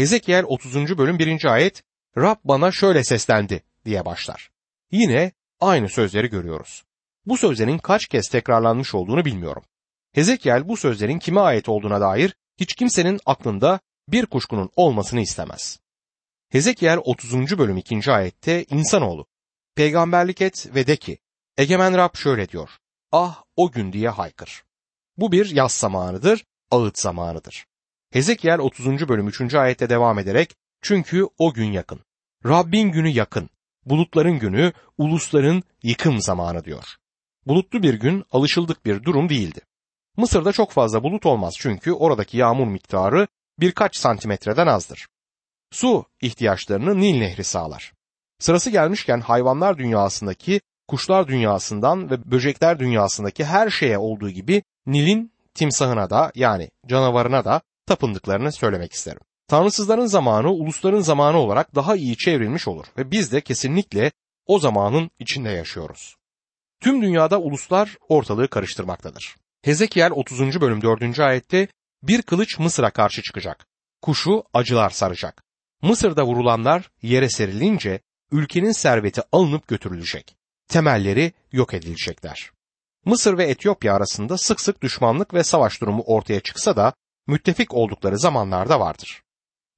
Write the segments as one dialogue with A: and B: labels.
A: Hezekiel 30. bölüm 1. ayet Rab bana şöyle seslendi diye başlar. Yine aynı sözleri görüyoruz. Bu sözlerin kaç kez tekrarlanmış olduğunu bilmiyorum. Hezekiel bu sözlerin kime ait olduğuna dair hiç kimsenin aklında bir kuşkunun olmasını istemez. Hezekiel 30. bölüm 2. ayette insanoğlu peygamberlik et ve de ki Egemen Rab şöyle diyor. Ah o gün diye haykır. Bu bir yaz zamanıdır, ağıt zamanıdır. Hezekiel 30. bölüm 3. ayette devam ederek çünkü o gün yakın. Rabbin günü yakın. Bulutların günü, ulusların yıkım zamanı diyor. Bulutlu bir gün alışıldık bir durum değildi. Mısır'da çok fazla bulut olmaz çünkü oradaki yağmur miktarı birkaç santimetreden azdır. Su ihtiyaçlarını Nil Nehri sağlar. Sırası gelmişken hayvanlar dünyasındaki, kuşlar dünyasından ve böcekler dünyasındaki her şeye olduğu gibi Nil'in timsahına da yani canavarına da tapındıklarını söylemek isterim. Tanrısızların zamanı ulusların zamanı olarak daha iyi çevrilmiş olur ve biz de kesinlikle o zamanın içinde yaşıyoruz. Tüm dünyada uluslar ortalığı karıştırmaktadır. Hezekiel 30. bölüm 4. ayette bir kılıç Mısır'a karşı çıkacak. Kuşu acılar saracak. Mısır'da vurulanlar yere serilince ülkenin serveti alınıp götürülecek. Temelleri yok edilecekler. Mısır ve Etiyopya arasında sık sık düşmanlık ve savaş durumu ortaya çıksa da müttefik oldukları zamanlarda vardır.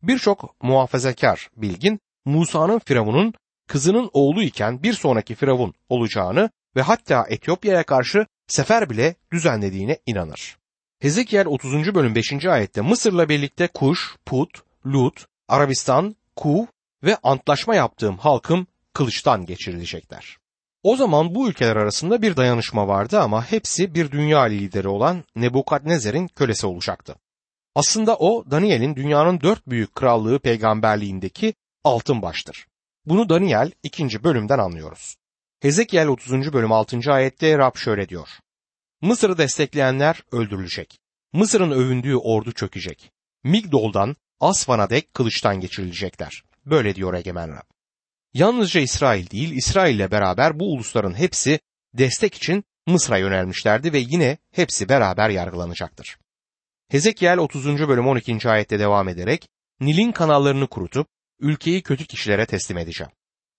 A: Birçok muhafazakar bilgin Musa'nın Firavun'un kızının oğlu iken bir sonraki Firavun olacağını ve hatta Etiyopya'ya karşı sefer bile düzenlediğine inanır. Hezekiel 30. bölüm 5. ayette Mısır'la birlikte Kuş, Put, Lut, Arabistan, Kuv ve antlaşma yaptığım halkım kılıçtan geçirilecekler. O zaman bu ülkeler arasında bir dayanışma vardı ama hepsi bir dünya lideri olan Nebukadnezer'in kölesi olacaktı. Aslında o Daniel'in dünyanın dört büyük krallığı peygamberliğindeki altın baştır. Bunu Daniel ikinci bölümden anlıyoruz. Hezekiel 30. bölüm 6. ayette Rab şöyle diyor. Mısır'ı destekleyenler öldürülecek. Mısır'ın övündüğü ordu çökecek. Migdol'dan Asvan'a dek kılıçtan geçirilecekler. Böyle diyor Egemen Rab. Yalnızca İsrail değil, İsrail ile beraber bu ulusların hepsi destek için Mısır'a yönelmişlerdi ve yine hepsi beraber yargılanacaktır. Hezekiel 30. bölüm 12. ayette devam ederek Nil'in kanallarını kurutup ülkeyi kötü kişilere teslim edeceğim.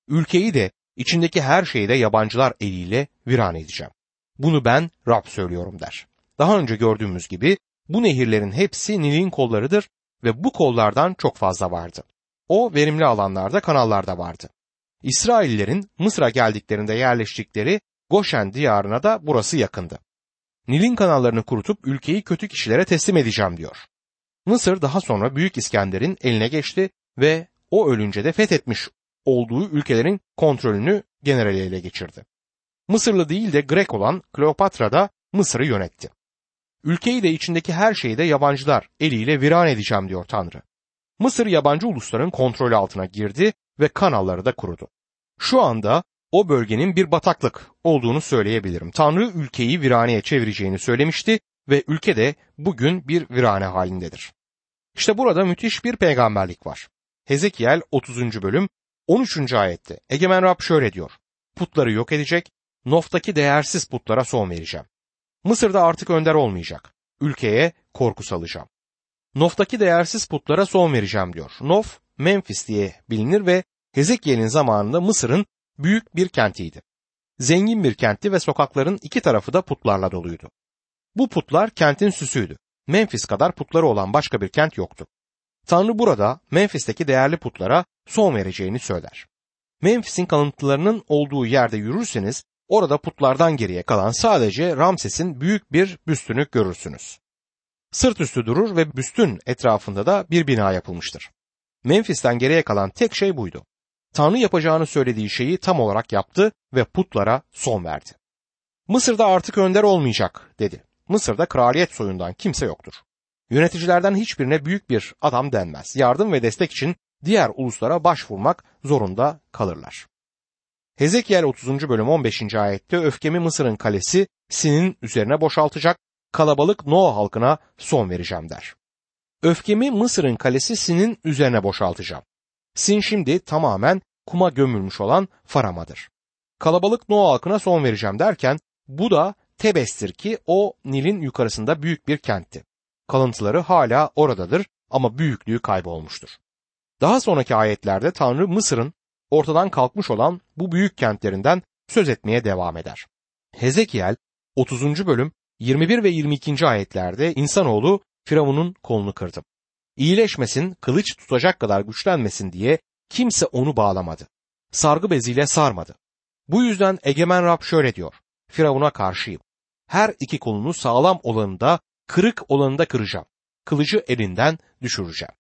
A: Ülkeyi de içindeki her şeyi de yabancılar eliyle viran edeceğim. Bunu ben Rab söylüyorum der. Daha önce gördüğümüz gibi bu nehirlerin hepsi Nil'in kollarıdır ve bu kollardan çok fazla vardı. O verimli alanlarda kanallarda vardı. İsraillerin Mısır'a geldiklerinde yerleştikleri Goşen diyarına da burası yakındı. Nil'in kanallarını kurutup ülkeyi kötü kişilere teslim edeceğim diyor. Mısır daha sonra Büyük İskender'in eline geçti ve o ölünce de fethetmiş olduğu ülkelerin kontrolünü generali ele geçirdi. Mısırlı değil de Grek olan Kleopatra da Mısır'ı yönetti. Ülkeyi de içindeki her şeyi de yabancılar eliyle viran edeceğim diyor Tanrı. Mısır yabancı ulusların kontrolü altına girdi ve kanalları da kurudu. Şu anda o bölgenin bir bataklık olduğunu söyleyebilirim. Tanrı ülkeyi viraneye çevireceğini söylemişti ve ülke de bugün bir virane halindedir. İşte burada müthiş bir peygamberlik var. Hezekiel 30. bölüm 13. ayette Egemen Rab şöyle diyor. Putları yok edecek, Nof'taki değersiz putlara son vereceğim. Mısır'da artık önder olmayacak. Ülkeye korku salacağım. Nof'taki değersiz putlara son vereceğim diyor. Nof, Memphis diye bilinir ve Hezekiel'in zamanında Mısır'ın büyük bir kentiydi. Zengin bir kentti ve sokakların iki tarafı da putlarla doluydu. Bu putlar kentin süsüydü. Memphis kadar putları olan başka bir kent yoktu. Tanrı burada Memphis'teki değerli putlara son vereceğini söyler. Memphis'in kalıntılarının olduğu yerde yürürseniz orada putlardan geriye kalan sadece Ramses'in büyük bir büstünü görürsünüz. Sırt üstü durur ve büstün etrafında da bir bina yapılmıştır. Memphis'ten geriye kalan tek şey buydu. Tanrı yapacağını söylediği şeyi tam olarak yaptı ve putlara son verdi. Mısır'da artık önder olmayacak dedi. Mısır'da kraliyet soyundan kimse yoktur. Yöneticilerden hiçbirine büyük bir adam denmez. Yardım ve destek için diğer uluslara başvurmak zorunda kalırlar. Hezekiel 30. bölüm 15. ayette öfkemi Mısır'ın kalesi Sin'in üzerine boşaltacak, kalabalık Noa halkına son vereceğim der. Öfkemi Mısır'ın kalesi Sin'in üzerine boşaltacağım. Sin şimdi tamamen kuma gömülmüş olan Farama'dır. Kalabalık Noa halkına son vereceğim derken bu da Tebes'tir ki o Nil'in yukarısında büyük bir kentti. Kalıntıları hala oradadır ama büyüklüğü kaybolmuştur. Daha sonraki ayetlerde Tanrı Mısır'ın ortadan kalkmış olan bu büyük kentlerinden söz etmeye devam eder. Hezekiel 30. bölüm 21 ve 22. ayetlerde insanoğlu Firavun'un kolunu kırdı. İyileşmesin, kılıç tutacak kadar güçlenmesin diye kimse onu bağlamadı. Sargı beziyle sarmadı. Bu yüzden egemen Rab şöyle diyor. Firavun'a karşıyım. Her iki kolunu sağlam olanında, kırık olanında kıracağım. Kılıcı elinden düşüreceğim.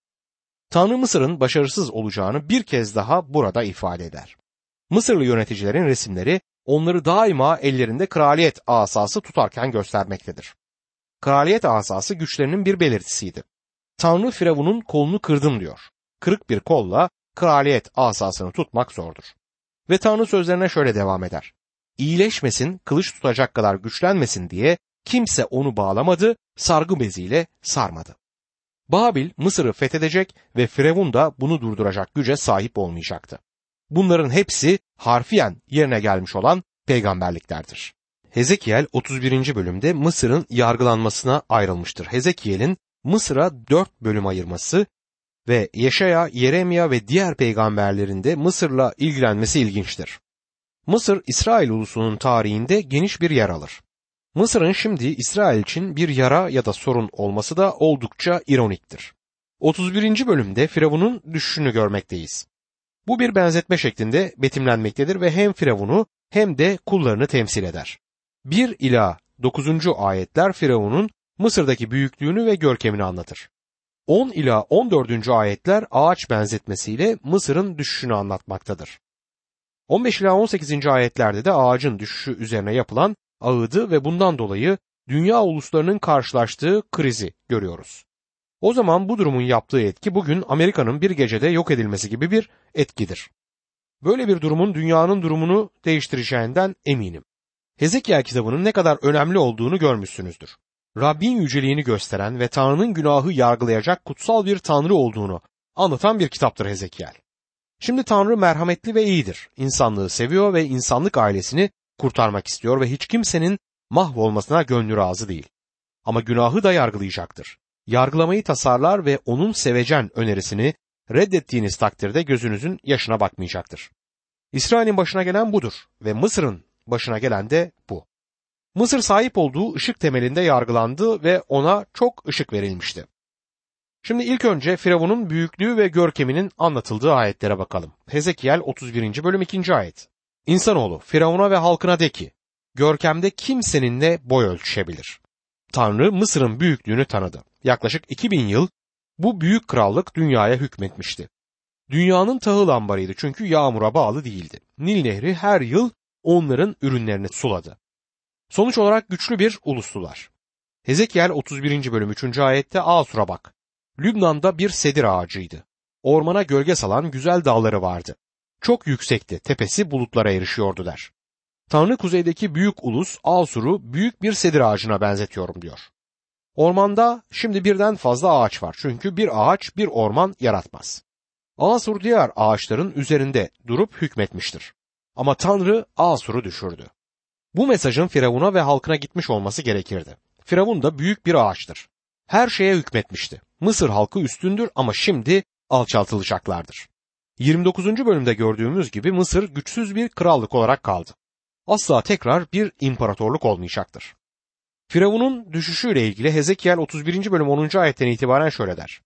A: Tanrı Mısır'ın başarısız olacağını bir kez daha burada ifade eder. Mısırlı yöneticilerin resimleri onları daima ellerinde kraliyet asası tutarken göstermektedir. Kraliyet asası güçlerinin bir belirtisiydi. Tanrı Firavun'un kolunu kırdım diyor. Kırık bir kolla kraliyet asasını tutmak zordur. Ve Tanrı sözlerine şöyle devam eder. İyileşmesin, kılıç tutacak kadar güçlenmesin diye kimse onu bağlamadı, sargı beziyle sarmadı. Babil Mısır'ı fethedecek ve Firavun da bunu durduracak güce sahip olmayacaktı. Bunların hepsi harfiyen yerine gelmiş olan peygamberliklerdir. Hezekiel 31. bölümde Mısır'ın yargılanmasına ayrılmıştır. Hezekiel'in Mısır'a dört bölüm ayırması ve Yeşaya, Yeremya ve diğer peygamberlerin de Mısır'la ilgilenmesi ilginçtir. Mısır, İsrail ulusunun tarihinde geniş bir yer alır. Mısır'ın şimdi İsrail için bir yara ya da sorun olması da oldukça ironiktir. 31. bölümde Firavun'un düşüşünü görmekteyiz. Bu bir benzetme şeklinde betimlenmektedir ve hem Firavun'u hem de kullarını temsil eder. 1 ila 9. ayetler Firavun'un Mısır'daki büyüklüğünü ve görkemini anlatır. 10 ila 14. ayetler ağaç benzetmesiyle Mısır'ın düşüşünü anlatmaktadır. 15 ila 18. ayetlerde de ağacın düşüşü üzerine yapılan ağıdı ve bundan dolayı dünya uluslarının karşılaştığı krizi görüyoruz. O zaman bu durumun yaptığı etki bugün Amerika'nın bir gecede yok edilmesi gibi bir etkidir. Böyle bir durumun dünyanın durumunu değiştireceğinden eminim. Hezekiel kitabının ne kadar önemli olduğunu görmüşsünüzdür. Rabbin yüceliğini gösteren ve Tanrı'nın günahı yargılayacak kutsal bir Tanrı olduğunu anlatan bir kitaptır Hezekiel. Şimdi Tanrı merhametli ve iyidir. İnsanlığı seviyor ve insanlık ailesini kurtarmak istiyor ve hiç kimsenin mahvolmasına gönlü razı değil. Ama günahı da yargılayacaktır. Yargılamayı tasarlar ve onun sevecen önerisini reddettiğiniz takdirde gözünüzün yaşına bakmayacaktır. İsrail'in başına gelen budur ve Mısır'ın başına gelen de bu. Mısır sahip olduğu ışık temelinde yargılandı ve ona çok ışık verilmişti. Şimdi ilk önce Firavun'un büyüklüğü ve görkeminin anlatıldığı ayetlere bakalım. Hezekiel 31. bölüm 2. ayet. İnsanoğlu Firavun'a ve halkına de ki, görkemde kim seninle boy ölçüşebilir? Tanrı Mısır'ın büyüklüğünü tanıdı. Yaklaşık 2000 yıl bu büyük krallık dünyaya hükmetmişti. Dünyanın tahıl ambarıydı çünkü yağmura bağlı değildi. Nil Nehri her yıl onların ürünlerini suladı. Sonuç olarak güçlü bir ulustular. Hezekiel 31. bölüm 3. ayette Asur'a bak. Lübnan'da bir sedir ağacıydı. Ormana gölge salan güzel dalları vardı. Çok yüksekti, tepesi bulutlara erişiyordu der. Tanrı kuzeydeki büyük ulus Asur'u büyük bir sedir ağacına benzetiyorum diyor. Ormanda şimdi birden fazla ağaç var çünkü bir ağaç bir orman yaratmaz. Asur diğer ağaçların üzerinde durup hükmetmiştir. Ama Tanrı Asur'u düşürdü. Bu mesajın Firavun'a ve halkına gitmiş olması gerekirdi. Firavun da büyük bir ağaçtır. Her şeye hükmetmişti. Mısır halkı üstündür ama şimdi alçaltılacaklardır. 29. bölümde gördüğümüz gibi Mısır güçsüz bir krallık olarak kaldı. Asla tekrar bir imparatorluk olmayacaktır. Firavun'un düşüşüyle ilgili Hezekiel 31. bölüm 10. ayetten itibaren şöyle der.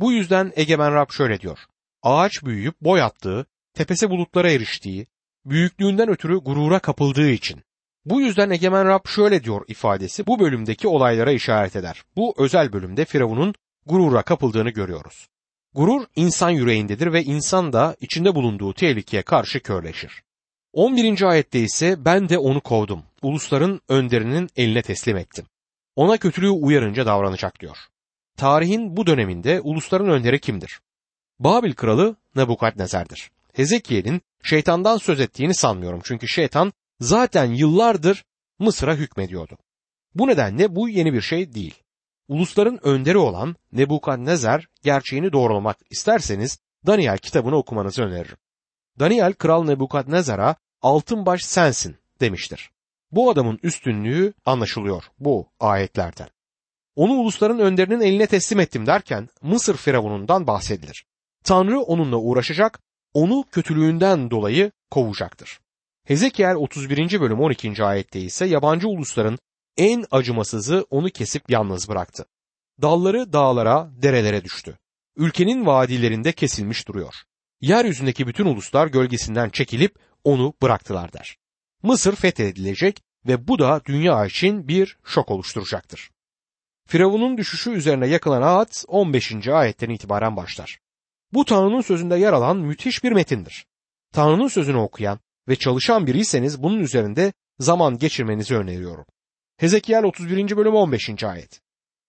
A: Bu yüzden Egemen Rab şöyle diyor. Ağaç büyüyüp boy attığı, tepesi bulutlara eriştiği, büyüklüğünden ötürü gurura kapıldığı için. Bu yüzden Egemen Rab şöyle diyor ifadesi bu bölümdeki olaylara işaret eder. Bu özel bölümde Firavun'un gurura kapıldığını görüyoruz. Gurur insan yüreğindedir ve insan da içinde bulunduğu tehlikeye karşı körleşir. 11. ayette ise ben de onu kovdum. Ulusların önderinin eline teslim ettim. Ona kötülüğü uyarınca davranacak diyor. Tarihin bu döneminde ulusların önderi kimdir? Babil kralı Nebukadnezar'dır. Hezekiel'in şeytandan söz ettiğini sanmıyorum çünkü şeytan zaten yıllardır Mısır'a hükmediyordu. Bu nedenle bu yeni bir şey değil. Ulusların önderi olan Nebukadnezar gerçeğini doğrulamak isterseniz Daniel kitabını okumanızı öneririm. Daniel kral Nebukadnezar'a altın baş sensin demiştir. Bu adamın üstünlüğü anlaşılıyor bu ayetlerden. Onu ulusların önderinin eline teslim ettim derken Mısır firavunundan bahsedilir. Tanrı onunla uğraşacak, onu kötülüğünden dolayı kovacaktır. Hezekiel 31. bölüm 12. ayette ise yabancı ulusların en acımasızı onu kesip yalnız bıraktı. Dalları dağlara, derelere düştü. Ülkenin vadilerinde kesilmiş duruyor. Yeryüzündeki bütün uluslar gölgesinden çekilip onu bıraktılar der. Mısır fethedilecek ve bu da dünya için bir şok oluşturacaktır. Firavun'un düşüşü üzerine yakılan ağıt 15. ayetten itibaren başlar. Bu Tanrı'nın sözünde yer alan müthiş bir metindir. Tanrı'nın sözünü okuyan ve çalışan biriyseniz bunun üzerinde zaman geçirmenizi öneriyorum. Hezekiel 31. bölüm 15. ayet.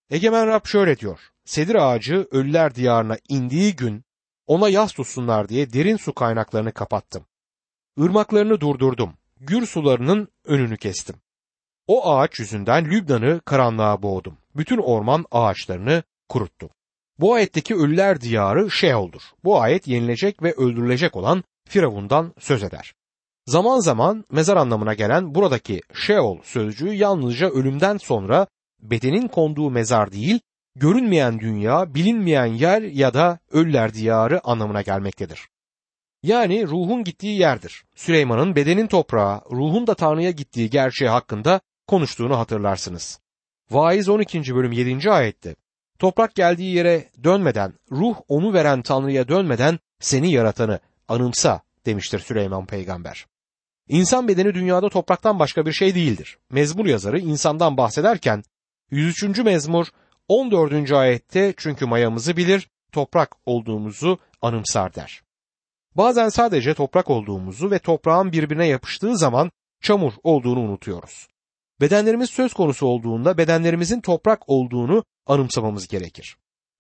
A: Egemen Rab şöyle diyor. Sedir ağacı ölüler diyarına indiği gün ona yas tutsunlar diye derin su kaynaklarını kapattım. Irmaklarını durdurdum. Gür sularının önünü kestim. O ağaç yüzünden Lübnan'ı karanlığa boğdum. Bütün orman ağaçlarını kuruttum. Bu ayetteki ölüler diyarı Şeol'dur. Bu ayet yenilecek ve öldürülecek olan Firavundan söz eder. Zaman zaman mezar anlamına gelen buradaki Şeol sözcüğü yalnızca ölümden sonra bedenin konduğu mezar değil, görünmeyen dünya, bilinmeyen yer ya da ölüler diyarı anlamına gelmektedir. Yani ruhun gittiği yerdir. Süleyman'ın bedenin toprağa, ruhun da Tanrı'ya gittiği gerçeği hakkında konuştuğunu hatırlarsınız. Vaiz 12. bölüm 7. ayette Toprak geldiği yere dönmeden, ruh onu veren Tanrı'ya dönmeden seni yaratanı anımsa demiştir Süleyman peygamber. İnsan bedeni dünyada topraktan başka bir şey değildir. Mezmur yazarı insandan bahsederken 103. mezmur 14. ayette çünkü mayamızı bilir, toprak olduğumuzu anımsar der. Bazen sadece toprak olduğumuzu ve toprağın birbirine yapıştığı zaman çamur olduğunu unutuyoruz. Bedenlerimiz söz konusu olduğunda bedenlerimizin toprak olduğunu anımsamamız gerekir.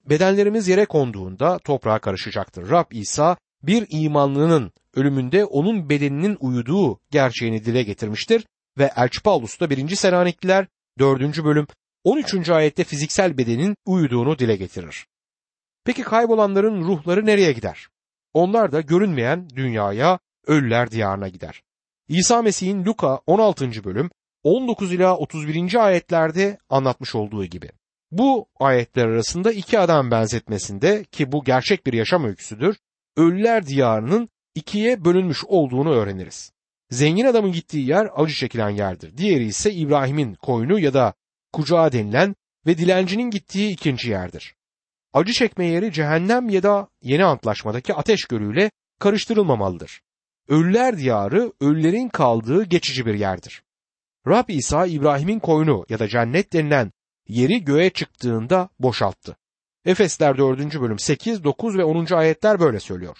A: Bedenlerimiz yere konduğunda toprağa karışacaktır. Rab İsa bir imanlının ölümünde onun bedeninin uyuduğu gerçeğini dile getirmiştir ve Elçi Paulus da 1. Selanikliler 4. bölüm 13. ayette fiziksel bedenin uyuduğunu dile getirir. Peki kaybolanların ruhları nereye gider? Onlar da görünmeyen dünyaya, ölüler diyarına gider. İsa Mesih'in Luka 16. bölüm 19 ila 31. ayetlerde anlatmış olduğu gibi. Bu ayetler arasında iki adam benzetmesinde ki bu gerçek bir yaşam öyküsüdür, ölüler diyarının ikiye bölünmüş olduğunu öğreniriz. Zengin adamın gittiği yer acı çekilen yerdir. Diğeri ise İbrahim'in koynu ya da kucağı denilen ve dilencinin gittiği ikinci yerdir. Acı çekme yeri cehennem ya da yeni antlaşmadaki ateş gölüyle karıştırılmamalıdır. Ölüler diyarı ölülerin kaldığı geçici bir yerdir. Rab İsa İbrahim'in koynu ya da cennet denilen yeri göğe çıktığında boşalttı. Efesler 4. bölüm 8, 9 ve 10. ayetler böyle söylüyor.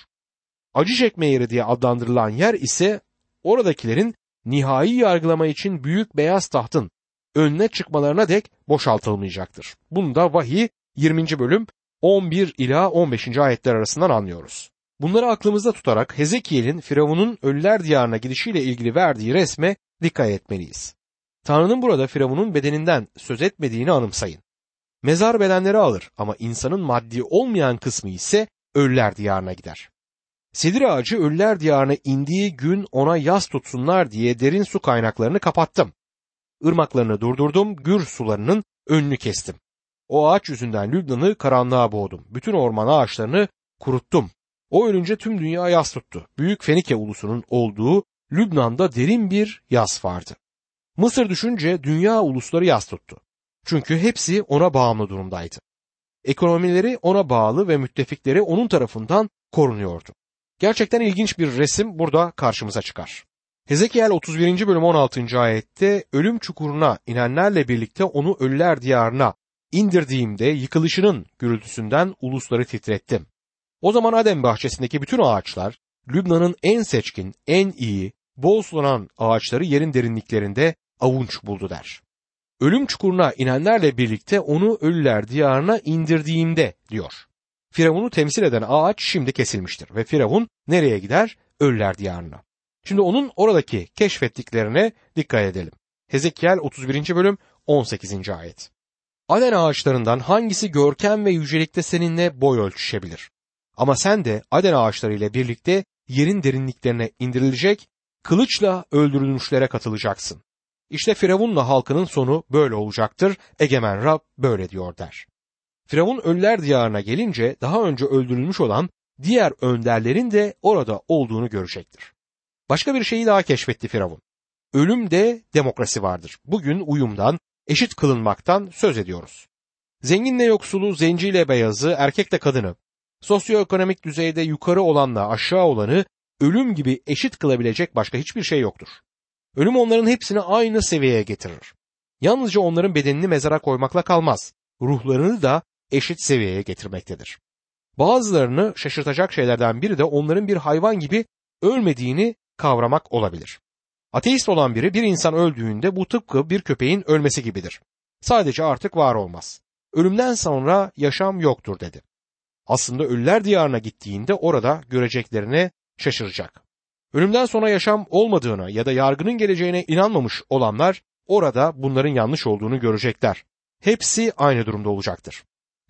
A: Acı çekme yeri diye adlandırılan yer ise oradakilerin nihai yargılama için büyük beyaz tahtın önüne çıkmalarına dek boşaltılmayacaktır. Bunu da vahiy 20. bölüm 11 ila 15. ayetler arasından anlıyoruz. Bunları aklımızda tutarak Hezekiel'in Firavun'un ölüler diyarına gidişiyle ilgili verdiği resme dikkat etmeliyiz. Tanrı'nın burada Firavun'un bedeninden söz etmediğini anımsayın. Mezar bedenleri alır ama insanın maddi olmayan kısmı ise ölüler diyarına gider. Sedir ağacı ölüler diyarına indiği gün ona yas tutsunlar diye derin su kaynaklarını kapattım. Irmaklarını durdurdum, gür sularının önünü kestim. O ağaç yüzünden Lübnan'ı karanlığa boğdum. Bütün orman ağaçlarını kuruttum. O ölünce tüm dünya yas tuttu. Büyük Fenike ulusunun olduğu Lübnan'da derin bir yas vardı. Mısır düşünce dünya ulusları yas tuttu. Çünkü hepsi ona bağımlı durumdaydı. Ekonomileri ona bağlı ve müttefikleri onun tarafından korunuyordu. Gerçekten ilginç bir resim burada karşımıza çıkar. Hezekiel 31. bölüm 16. ayette ölüm çukuruna inenlerle birlikte onu ölüler diyarına indirdiğimde yıkılışının gürültüsünden ulusları titrettim. O zaman Adem bahçesindeki bütün ağaçlar Lübnan'ın en seçkin, en iyi, bol sulanan ağaçları yerin derinliklerinde avunç buldu der. Ölüm çukuruna inenlerle birlikte onu ölüler diyarına indirdiğimde diyor. Firavun'u temsil eden ağaç şimdi kesilmiştir ve Firavun nereye gider? Ölüler diyarına. Şimdi onun oradaki keşfettiklerine dikkat edelim. Hezekiel 31. bölüm 18. ayet. Aden ağaçlarından hangisi görkem ve yücelikte seninle boy ölçüşebilir? Ama sen de Aden ağaçları ile birlikte yerin derinliklerine indirilecek, kılıçla öldürülmüşlere katılacaksın. İşte Firavun'la halkının sonu böyle olacaktır. Egemen Rab böyle diyor der. Firavun ölüler diyarına gelince daha önce öldürülmüş olan diğer önderlerin de orada olduğunu görecektir. Başka bir şeyi daha keşfetti Firavun. Ölümde demokrasi vardır. Bugün uyumdan, eşit kılınmaktan söz ediyoruz. Zenginle yoksulu, zenciyle beyazı, erkekle kadını, sosyoekonomik düzeyde yukarı olanla aşağı olanı ölüm gibi eşit kılabilecek başka hiçbir şey yoktur. Ölüm onların hepsini aynı seviyeye getirir. Yalnızca onların bedenini mezara koymakla kalmaz. Ruhlarını da eşit seviyeye getirmektedir. Bazılarını şaşırtacak şeylerden biri de onların bir hayvan gibi ölmediğini kavramak olabilir. Ateist olan biri bir insan öldüğünde bu tıpkı bir köpeğin ölmesi gibidir. Sadece artık var olmaz. Ölümden sonra yaşam yoktur dedi. Aslında ölüler diyarına gittiğinde orada göreceklerine şaşıracak. Ölümden sonra yaşam olmadığına ya da yargının geleceğine inanmamış olanlar orada bunların yanlış olduğunu görecekler. Hepsi aynı durumda olacaktır.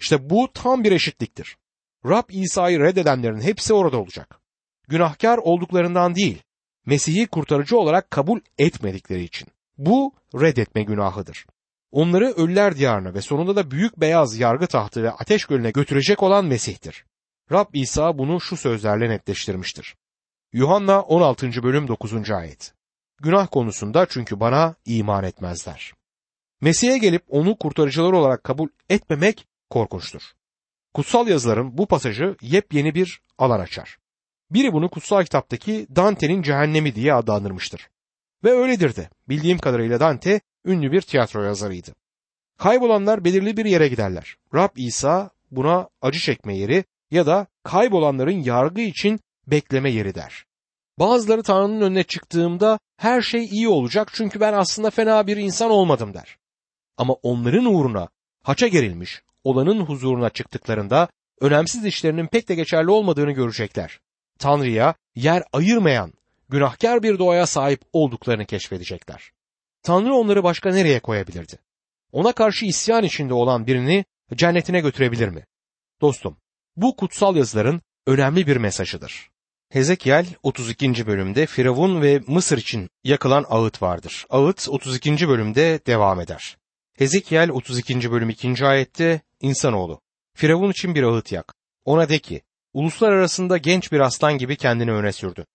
A: İşte bu tam bir eşitliktir. Rab İsa'yı reddedenlerin hepsi orada olacak. Günahkar olduklarından değil, Mesih'i kurtarıcı olarak kabul etmedikleri için. Bu reddetme günahıdır. Onları ölüler diyarına ve sonunda da büyük beyaz yargı tahtı ve ateş gölüne götürecek olan Mesih'tir. Rab İsa bunu şu sözlerle netleştirmiştir. Yuhanna 16. bölüm 9. ayet. Günah konusunda çünkü bana iman etmezler. Mesih'e gelip onu kurtarıcılar olarak kabul etmemek korkunçtur. Kutsal yazıların bu pasajı yepyeni bir alan açar. Biri bunu kutsal kitaptaki Dante'nin cehennemi diye adlandırmıştır. Ve öyledir de. Bildiğim kadarıyla Dante ünlü bir tiyatro yazarıydı. Kaybolanlar belirli bir yere giderler. Rab İsa buna acı çekme yeri ya da kaybolanların yargı için bekleme yeri der. Bazıları Tanrı'nın önüne çıktığımda her şey iyi olacak çünkü ben aslında fena bir insan olmadım der. Ama onların uğruna haça gerilmiş olanın huzuruna çıktıklarında önemsiz işlerinin pek de geçerli olmadığını görecekler. Tanrı'ya yer ayırmayan günahkar bir doğaya sahip olduklarını keşfedecekler. Tanrı onları başka nereye koyabilirdi? Ona karşı isyan içinde olan birini cennetine götürebilir mi? Dostum, bu kutsal yazıların önemli bir mesajıdır. Hezekiel 32. bölümde Firavun ve Mısır için yakılan ağıt vardır. Ağıt 32. bölümde devam eder. Hezekiel 32. bölüm 2. ayette insanoğlu Firavun için bir ağıt yak. Ona de ki uluslar arasında genç bir aslan gibi kendini öne sürdü.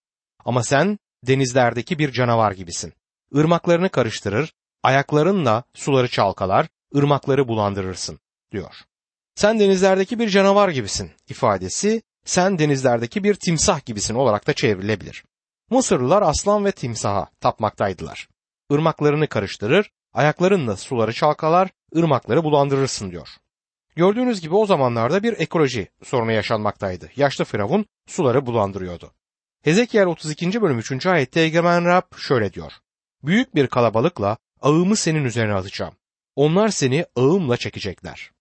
A: Ama sen denizlerdeki bir canavar gibisin. Irmaklarını karıştırır, ayaklarınla suları çalkalar, ırmakları bulandırırsın diyor. Sen denizlerdeki bir canavar gibisin ifadesi sen denizlerdeki bir timsah gibisin olarak da çevrilebilir. Mısırlılar aslan ve timsaha tapmaktaydılar. Irmaklarını karıştırır, ayaklarınla suları çalkalar, ırmakları bulandırırsın diyor. Gördüğünüz gibi o zamanlarda bir ekoloji sorunu yaşanmaktaydı. Yaşlı Firavun suları bulandırıyordu. Hezekiel 32. bölüm 3. ayette Egemen Rab şöyle diyor. Büyük bir kalabalıkla ağımı senin üzerine atacağım. Onlar seni ağımla çekecekler.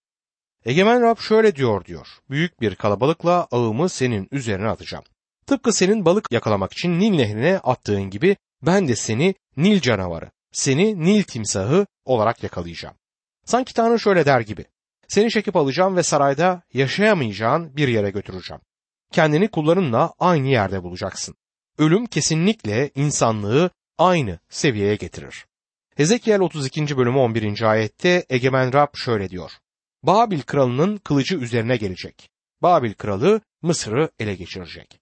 A: Egemen Rab şöyle diyor diyor. Büyük bir kalabalıkla ağımı senin üzerine atacağım. Tıpkı senin balık yakalamak için Nil nehrine attığın gibi ben de seni Nil canavarı, seni Nil timsahı olarak yakalayacağım. Sanki Tanrı şöyle der gibi. Seni çekip alacağım ve sarayda yaşayamayacağın bir yere götüreceğim. Kendini kullarınla aynı yerde bulacaksın. Ölüm kesinlikle insanlığı aynı seviyeye getirir. Hezekiel 32. bölümü 11. ayette Egemen Rab şöyle diyor. Babil kralının kılıcı üzerine gelecek. Babil kralı Mısır'ı ele geçirecek.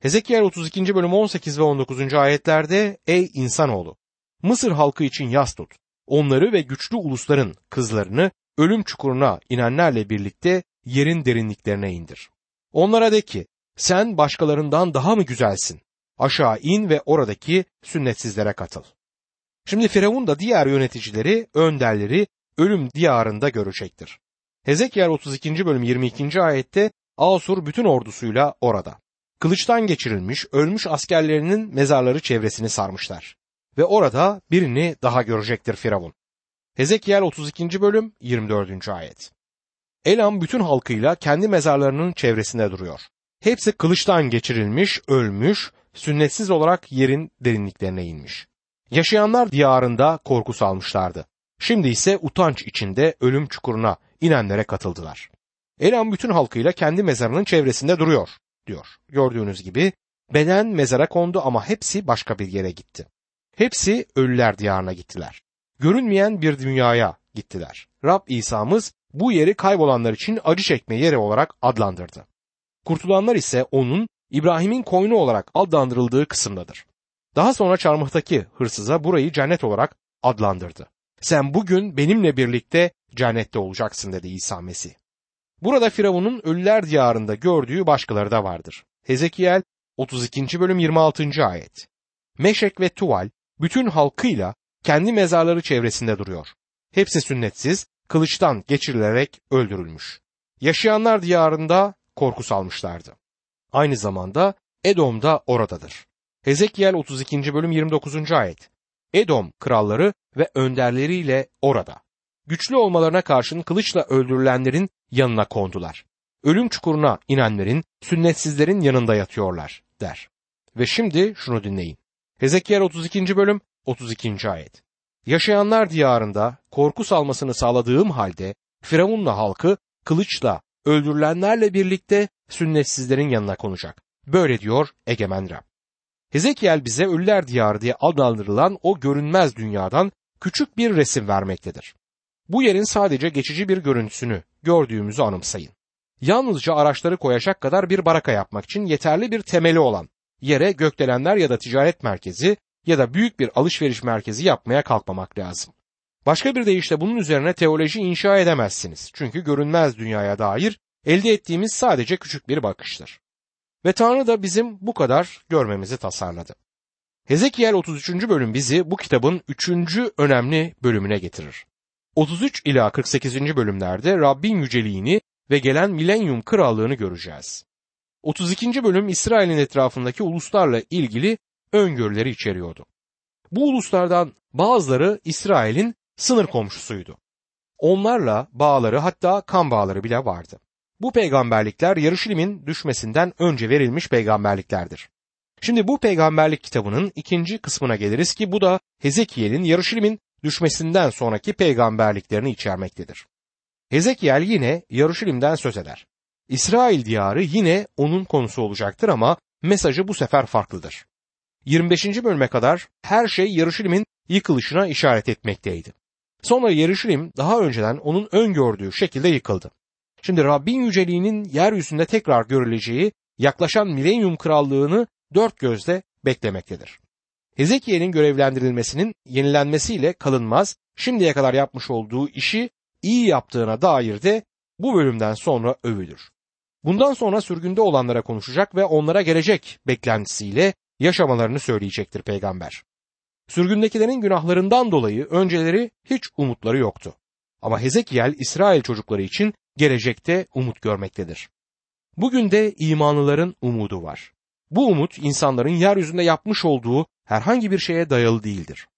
A: Hezekiel 32. bölüm 18 ve 19. ayetlerde Ey insanoğlu! Mısır halkı için yas tut. Onları ve güçlü ulusların kızlarını ölüm çukuruna inenlerle birlikte yerin derinliklerine indir. Onlara de ki, sen başkalarından daha mı güzelsin? Aşağı in ve oradaki sünnetsizlere katıl. Şimdi Firavun da diğer yöneticileri, önderleri ölüm diyarında görecektir. Hezekiel 32. bölüm 22. ayette Asur bütün ordusuyla orada. Kılıçtan geçirilmiş, ölmüş askerlerinin mezarları çevresini sarmışlar. Ve orada birini daha görecektir Firavun. Hezekiel 32. bölüm 24. ayet. Elam bütün halkıyla kendi mezarlarının çevresinde duruyor. Hepsi kılıçtan geçirilmiş, ölmüş, sünnetsiz olarak yerin derinliklerine inmiş. Yaşayanlar diyarında korku salmışlardı. Şimdi ise utanç içinde ölüm çukuruna inenlere katıldılar. Elam bütün halkıyla kendi mezarının çevresinde duruyor, diyor. Gördüğünüz gibi beden mezara kondu ama hepsi başka bir yere gitti. Hepsi ölüler diyarına gittiler. Görünmeyen bir dünyaya gittiler. Rab İsa'mız bu yeri kaybolanlar için acı çekme yeri olarak adlandırdı. Kurtulanlar ise onun İbrahim'in koynu olarak adlandırıldığı kısımdadır. Daha sonra çarmıhtaki hırsıza burayı cennet olarak adlandırdı. Sen bugün benimle birlikte cennette olacaksın dedi İsa Mesih. Burada Firavun'un ölüler diyarında gördüğü başkaları da vardır. Hezekiel 32. bölüm 26. ayet. Meşek ve Tuval bütün halkıyla kendi mezarları çevresinde duruyor. Hepsi sünnetsiz, kılıçtan geçirilerek öldürülmüş. Yaşayanlar diyarında korku salmışlardı. Aynı zamanda Edom da oradadır. Hezekiel 32. bölüm 29. ayet. Edom kralları ve önderleriyle orada. Güçlü olmalarına karşın kılıçla öldürülenlerin yanına kondular. Ölüm çukuruna inenlerin, sünnetsizlerin yanında yatıyorlar der. Ve şimdi şunu dinleyin. Hezekiel 32. bölüm 32. ayet. Yaşayanlar diyarında korku salmasını sağladığım halde Firavun'la halkı kılıçla öldürülenlerle birlikte sünnetsizlerin yanına konacak. Böyle diyor egemen Rab. Hezekiel bize ölüler diyarı diye adlandırılan o görünmez dünyadan küçük bir resim vermektedir. Bu yerin sadece geçici bir görüntüsünü gördüğümüzü anımsayın. Yalnızca araçları koyacak kadar bir baraka yapmak için yeterli bir temeli olan yere gökdelenler ya da ticaret merkezi ya da büyük bir alışveriş merkezi yapmaya kalkmamak lazım. Başka bir deyişle bunun üzerine teoloji inşa edemezsiniz. Çünkü görünmez dünyaya dair elde ettiğimiz sadece küçük bir bakıştır. Ve Tanrı da bizim bu kadar görmemizi tasarladı. Hezekiel 33. bölüm bizi bu kitabın 3. önemli bölümüne getirir. 33 ila 48. bölümlerde Rabbin yüceliğini ve gelen milenyum krallığını göreceğiz. 32. bölüm İsrail'in etrafındaki uluslarla ilgili öngörüleri içeriyordu. Bu uluslardan bazıları İsrail'in sınır komşusuydu. Onlarla bağları hatta kan bağları bile vardı. Bu peygamberlikler Yarışilim'in düşmesinden önce verilmiş peygamberliklerdir. Şimdi bu peygamberlik kitabının ikinci kısmına geliriz ki bu da Hezekiel'in Yarışilim'in düşmesinden sonraki peygamberliklerini içermektedir. Hezekiel yine Yarışilim'den söz eder. İsrail diyarı yine onun konusu olacaktır ama mesajı bu sefer farklıdır. 25. bölüme kadar her şey Yarışilim'in yıkılışına işaret etmekteydi. Sonra Yarışilim daha önceden onun öngördüğü şekilde yıkıldı. Şimdi Rabbin yüceliğinin yeryüzünde tekrar görüleceği yaklaşan milenyum krallığını dört gözle beklemektedir. Hezekiel'in görevlendirilmesinin yenilenmesiyle kalınmaz, şimdiye kadar yapmış olduğu işi iyi yaptığına dair de bu bölümden sonra övülür. Bundan sonra sürgünde olanlara konuşacak ve onlara gelecek beklentisiyle yaşamalarını söyleyecektir peygamber. Sürgündekilerin günahlarından dolayı önceleri hiç umutları yoktu. Ama Hezekiel İsrail çocukları için gelecekte umut görmektedir. Bugün de imanlıların umudu var. Bu umut insanların yeryüzünde yapmış olduğu herhangi bir şeye dayalı değildir.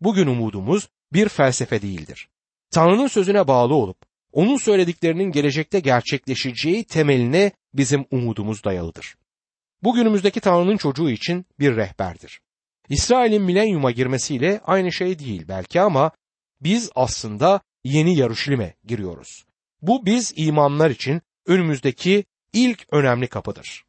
A: Bugün umudumuz bir felsefe değildir. Tanrı'nın sözüne bağlı olup onun söylediklerinin gelecekte gerçekleşeceği temeline bizim umudumuz dayalıdır. Bugünümüzdeki Tanrı'nın çocuğu için bir rehberdir. İsrail'in milenyuma girmesiyle aynı şey değil belki ama biz aslında yeni Yaruşilim'e giriyoruz. Bu biz imanlar için önümüzdeki ilk önemli kapıdır.